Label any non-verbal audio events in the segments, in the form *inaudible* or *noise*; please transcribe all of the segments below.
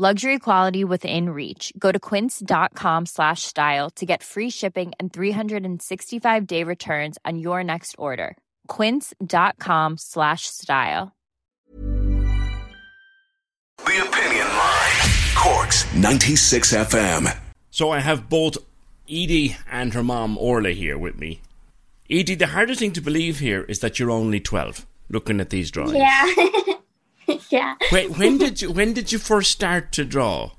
Luxury quality within reach. Go to quince.com slash style to get free shipping and 365-day returns on your next order. quince.com slash style. The Opinion Line. Corks 96 FM. So I have both Edie and her mom Orla here with me. Edie, the hardest thing to believe here is that you're only 12 looking at these drawings. Yeah. *laughs* *laughs* yeah. When, when did you when did you first start to draw?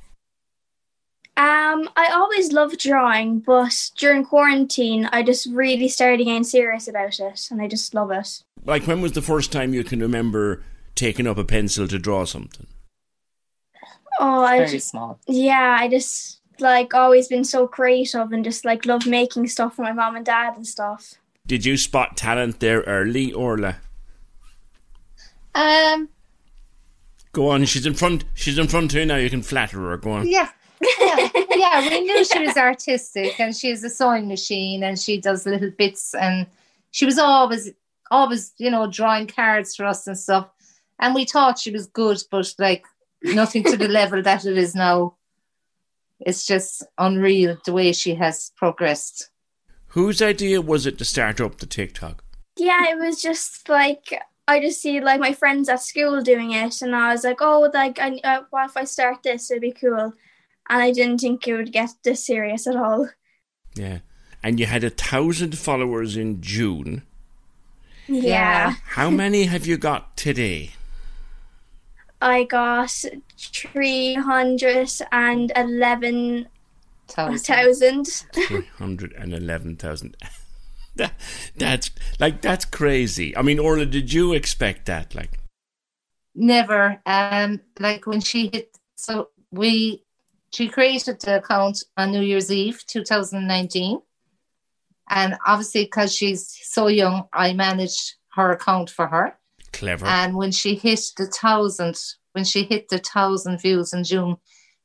Um, I always loved drawing, but during quarantine, I just really started getting serious about it, and I just love it. Like when was the first time you can remember taking up a pencil to draw something? Oh, I Very just, small. yeah, I just like always been so creative and just like love making stuff for my mom and dad and stuff. Did you spot talent there early, Orla? Um, Go on, she's in front. She's in front here now. You can flatter her. Go on. yeah. Yeah, yeah, we knew she was artistic and she has a sewing machine and she does little bits and she was always always, you know, drawing cards for us and stuff. And we thought she was good, but like nothing to the *laughs* level that it is now. It's just unreal the way she has progressed. Whose idea was it to start up the TikTok? Yeah, it was just like I just see like my friends at school doing it, and I was like, oh, like, I, uh, what if I start this? It'd be cool. And I didn't think it would get this serious at all. Yeah. And you had a thousand followers in June. Yeah. How *laughs* many have you got today? I got three hundred and eleven Thousand. thousand. Three hundred and eleven thousand. *laughs* That, that's like that's crazy. I mean, Orla, did you expect that? Like, Never. Um, like when she hit, so we, she created the account on New Year's Eve, 2019. And obviously, because she's so young, I managed her account for her. clever. And when she hit the thousand, when she hit the thousand views in June,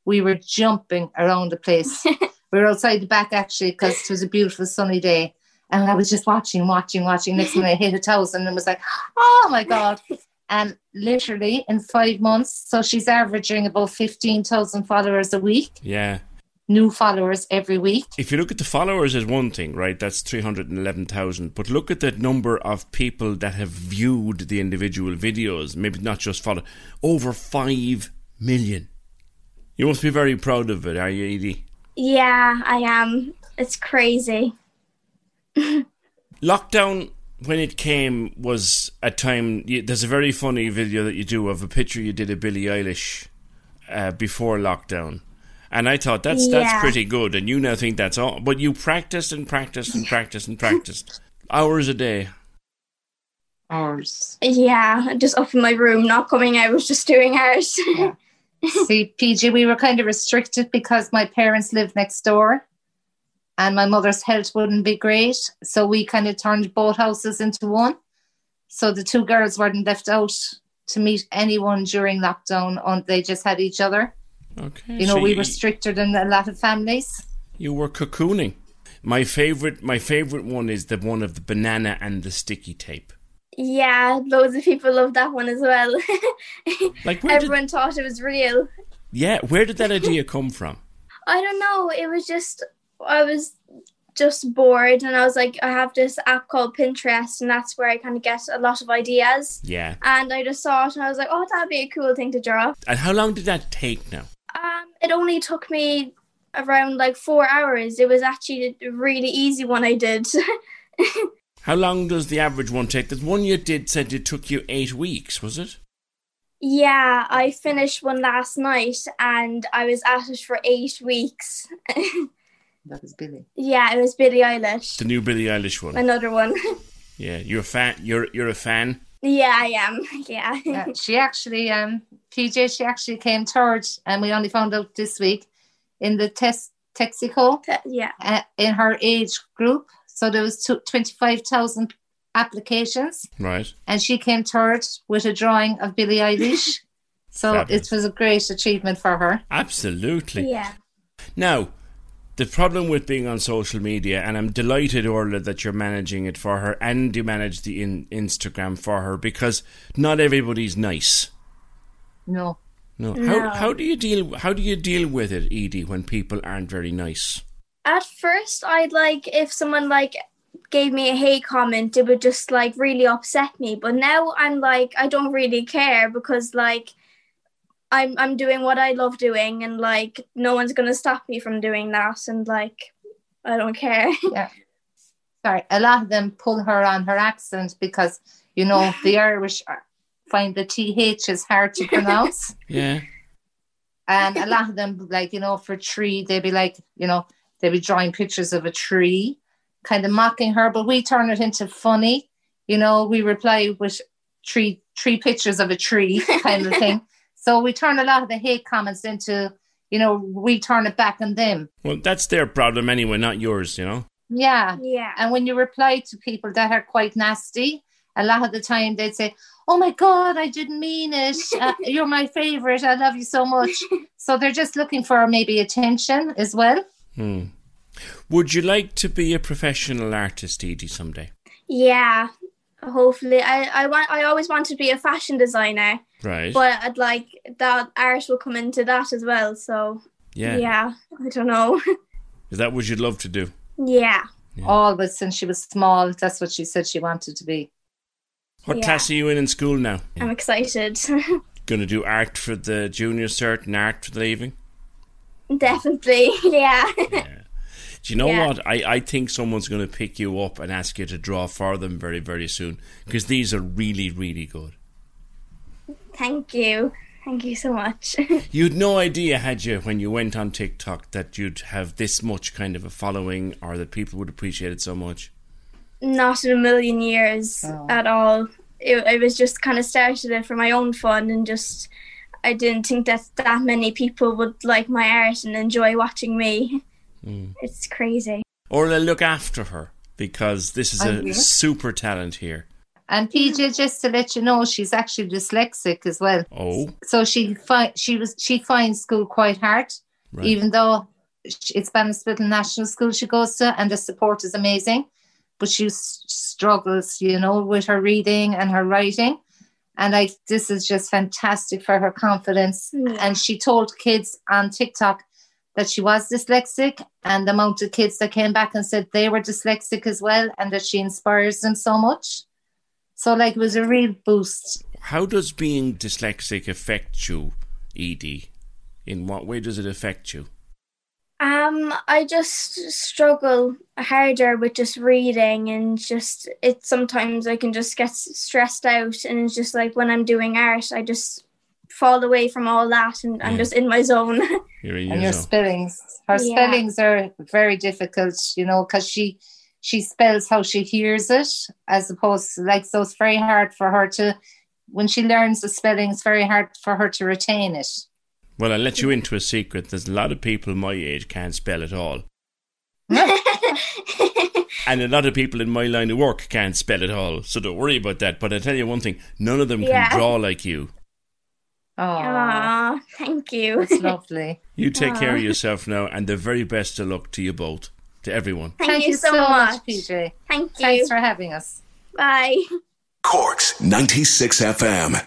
we were jumping around the place. *laughs* we were outside the back actually because it was a beautiful sunny day. And I was just watching, watching, watching. Next minute I hit a thousand and was like, oh my God. And literally in five months, so she's averaging about 15,000 followers a week, yeah. new followers every week. If you look at the followers as one thing, right? That's three hundred and eleven thousand. But look at the number of people that have viewed the individual videos. Maybe not just follow. Over five million. You must be very proud of it, are you, Edie? Yeah, I am. It's crazy. Lockdown, when it came, was a time. You, there's a very funny video that you do of a picture you did of Billie Eilish uh, before lockdown. And I thought that's that's pretty good, and you now think that's all. But you practiced and practiced and practiced and practiced hours a day. Hours. Yeah, just up in my room, not coming out, was *laughs* just doing art. See, PJ, we were kind of restricted because my parents lived next door and my mother's health wouldn't be great. So we kind of turned both houses into one. So the two girls weren't left out to meet anyone during lockdown, and they just had each other. Okay, You know, so we you- were stricter than a lot of families. You were cocooning. My favorite, my favorite one is the one of the banana and the sticky tape. yeah, loads of people love that one as well. *laughs* Like where did, Everyone thought it was real. yeah, where did that idea come from? I don't know. It was just I was just bored, and I was like, I have this app called Pinterest, and that's where I kind of get a lot of ideas. Yeah, And I just saw it, and I was like, oh, that'd be a cool thing to draw. and how long did that take now? Um, it only took me around like four hours. It was actually a really easy one I did. *laughs* How long does the average one take? The one you did said it took you eight weeks, was it? yeah, I finished one last night, and I was at it for eight weeks. *laughs* That was Billy. yeah, it was Billie Eilish, The new Billie Eilish one. another one. *laughs* Yeah, you're a fan. You're you're a fan. yeah, I am. *laughs* Yeah. Yeah, she actually, um, PJ, she actually came third, and we only found out this week in the test Texaco Th- yeah. uh, in her age group. So there was two- 25,000 applications Right. and she came third with a drawing of Billie Eilish. *laughs* So Fabulous. it was a great achievement for her. Absolutely. Yeah. Now, the problem with being on social media, and I'm delighted, Orla, that you're managing it for her and you manage the in- Instagram for her because not everybody's nice. No. No. No. How how do you deal how do you deal with it, Edie, when people aren't very nice? At first, I'd like if someone like gave me a hate comment, it would just like really upset me. But now I'm like, I don't really care because like I'm I'm doing what I love doing, and like no one's gonna stop me from doing that, and like I don't care. *laughs* Yeah. Sorry, a lot of them pull her on her accent because, you know, the *laughs* Irish are- find the TH is hard to pronounce. *laughs* Yeah. And a lot of them, like, you know, for tree, they'd be like, you know, they'd be drawing pictures of a tree, kind of mocking her, but we turn it into funny. You know, we reply with three three pictures of a tree kind of thing. So we turn a lot of the hate comments into, you know, we turn it back on them. Well, that's their problem anyway, not yours, you know. Yeah. yeah. And when you reply to people that are quite nasty, a lot of the time they'd say, Oh my God, I didn't mean it. *laughs* Uh, you're my favorite. I love you so much. So they're just looking for maybe attention as well. Hmm. Would you like to be a professional artist, Edie, someday? Yeah. Hopefully, I I want I always wanted to be a fashion designer, Right. but I'd like that art will come into that as well. So yeah. yeah, I don't know. *laughs* Is that what you'd love to do? yeah. Always since she was small, that's what she said she wanted to be. What Yeah. class are you in in school now? I'm excited. *laughs* Going to do art for the junior cert and art for the leaving? Definitely, *laughs* yeah. Do you know Yeah. what? I, I think someone's going to pick you up and ask you to draw for them very, very soon because these are really, really good. Thank you. Thank you so much. *laughs* You'd no idea, had you, when you went on TikTok, that you'd have this much kind of a following or that people would appreciate it so much. Not in a million years Oh. at all. It, I was just kind of started it for my own fun and just I didn't think that that many people would like my art and enjoy watching me. Mm. It's crazy. Or they'll look after her because this is Thank a you. super talent here. And PJ, just to let you know, she's actually dyslexic as well. Oh, So she fi- she was she finds school quite hard, right. even though it's Ballinspittle National School she goes to, and the support is amazing. But she s- struggles, you know, with her reading and her writing. And like this is just fantastic for her confidence. Yeah. And she told kids on TikTok that she was dyslexic, and the amount of kids that came back and said they were dyslexic as well, and that she inspires them so much. So like it was a real boost. How does being dyslexic affect you, Edie? In what way does it affect you? Um, I just struggle harder with just reading and just it sometimes I can just get stressed out and it's just like when I'm doing art I just fall away from all that and I'm just in my zone. *laughs* You're in and your your zone. spellings her Yeah. spellings are very difficult you know because she she spells how she hears it as opposed to like so it's very hard for her to when she learns the spelling it's very hard for her to retain it Well, I'll let you into a secret. There's a lot of people my age can't spell at all. *laughs* And a lot of people in my line of work can't spell at all. So don't worry about that. But I tell you one thing none of them Yeah. can draw like you. oh Aw, thank you. It's lovely You take care of yourself now, and the very best of luck to you both, to everyone. Thank, you so, much. pj Thank you. thanks for having us Bye. Corks 96 FM.